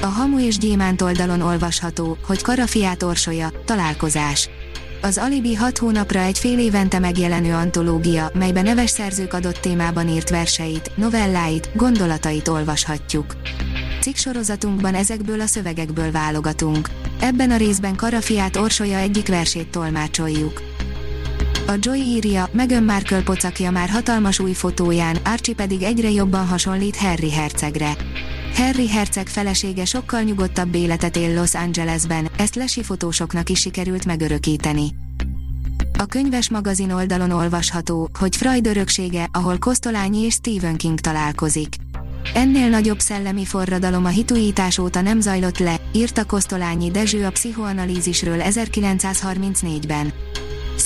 A Hamu és Gyémánt oldalon olvasható, hogy Karafiát orsolya, találkozás. Az Alibi 6 hónapra egy fél évente megjelenő antológia, melyben neves szerzők adott témában írt verseit, novelláit, gondolatait olvashatjuk. Cikk sorozatunkban ezekből a szövegekből válogatunk. Ebben a részben Karafiát orsolya egyik versét tolmácsoljuk. A Joy írja, Meghan Markle pocakja már hatalmas új fotóján, Archie pedig egyre jobban hasonlít Harry hercegre. Harry herceg felesége sokkal nyugodtabb életet él Los Angelesben, ezt lesi fotósoknak is sikerült megörökíteni. A könyves magazin oldalon olvasható, hogy Freud öröksége, ahol Kosztolányi és Stephen King találkozik. Ennél nagyobb szellemi forradalom a hituítás óta nem zajlott le, írta Kosztolányi Dezső a pszichoanalízisről 1934-ben.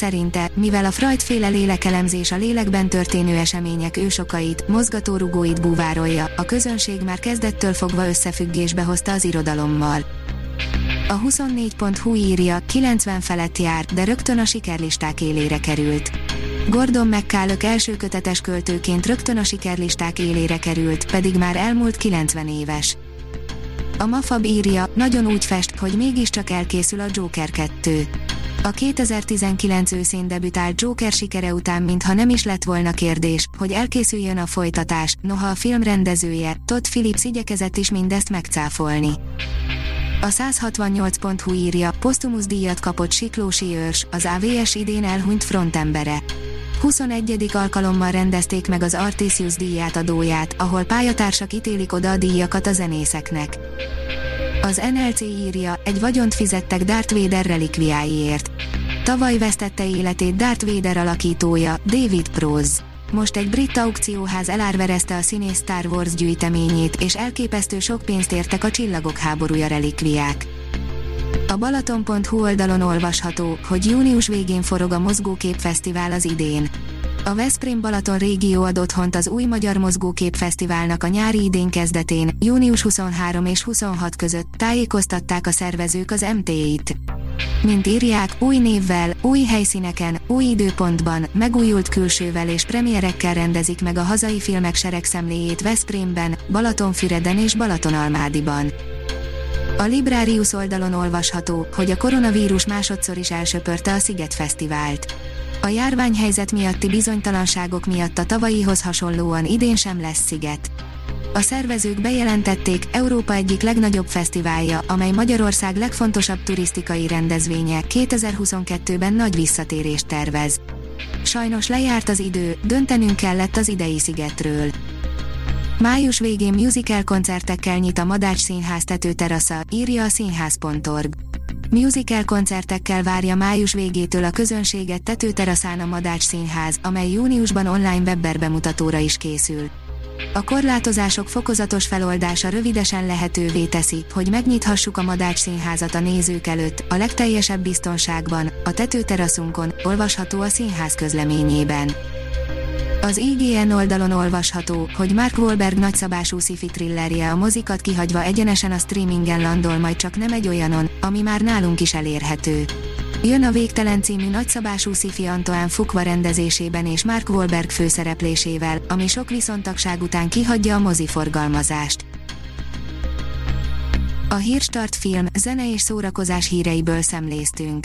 Szerinte, mivel a Freud féle lélekelemzés a lélekben történő események ősokait, mozgatórugóit búvárolja, a közönség már kezdettől fogva összefüggésbe hozta az irodalommal. A 24.hu írja, 90 felett jár, de rögtön a sikerlisták élére került. Gordon McCulloch első kötetes költőként rögtön a sikerlisták élére került, pedig már elmúlt 90 éves. A Mafab írja, nagyon úgy fest, hogy mégiscsak elkészül a Joker 2. A 2019 őszén debütált Joker sikere után mintha nem is lett volna kérdés, hogy elkészüljön a folytatás, noha a film rendezője, Todd Phillips igyekezett is mindezt megcáfolni. A 168.hu írja, posztumusz díjat kapott Siklósi őrs, az AVS idén elhunyt frontembere. 21. alkalommal rendezték meg az Artisius díját adóját, ahol pályatársak ítélik oda a díjakat a zenészeknek. Az NLC írja, egy vagyont fizettek Darth Vader relikviáiért. Tavaly vesztette életét Darth Vader alakítója, David Prose. Most egy brit aukcióház elárverezte a színész Star Wars gyűjteményét, és elképesztő sok pénzt értek a csillagok háborúja relikviák. A Balaton.hu oldalon olvasható, hogy június végén forog a Mozgókép Fesztivál az idén. A Veszprém Balaton régió ad otthont az új Magyar Mozgókép Fesztiválnak a nyári idén kezdetén, június 23 és 26 között tájékoztatták a szervezők az MT-t. Mint írják, új névvel, új helyszíneken, új időpontban, megújult külsővel és premierekkel rendezik meg a hazai filmek seregszemléjét Veszprémben, Balatonfüreden és Balatonalmádiban. A Librarius oldalon olvasható, hogy a koronavírus másodszor is elsöpörte a Sziget Fesztivált. A járványhelyzet miatti bizonytalanságok miatt a tavalyihoz hasonlóan idén sem lesz sziget. A szervezők bejelentették, Európa egyik legnagyobb fesztiválja, amely Magyarország legfontosabb turisztikai rendezvénye, 2022-ben nagy visszatérést tervez. Sajnos lejárt az idő, döntenünk kellett az idei szigetről. Május végén musical koncertekkel nyit a Madács Színház tetőterasza, írja a színház.org. Musical koncertekkel várja május végétől a közönséget tetőteraszán a Madács Színház, amely júniusban online webber bemutatóra is készül. A korlátozások fokozatos feloldása rövidesen lehetővé teszi, hogy megnyithassuk a Madács Színházat a nézők előtt, a legteljesebb biztonságban, a tetőteraszunkon, olvasható a színház közleményében. Az IGN oldalon olvasható, hogy Mark Wahlberg nagyszabású sci thrillerje a mozikat kihagyva egyenesen a streamingen landol majd csak nem egy olyanon, ami már nálunk is elérhető. Jön a Végtelen című nagyszabású sci Antoine Fukva rendezésében és Mark Wahlberg főszereplésével, ami sok viszontagság után kihagyja a moziforgalmazást. A Hírstart film, zene és szórakozás híreiből szemléztünk.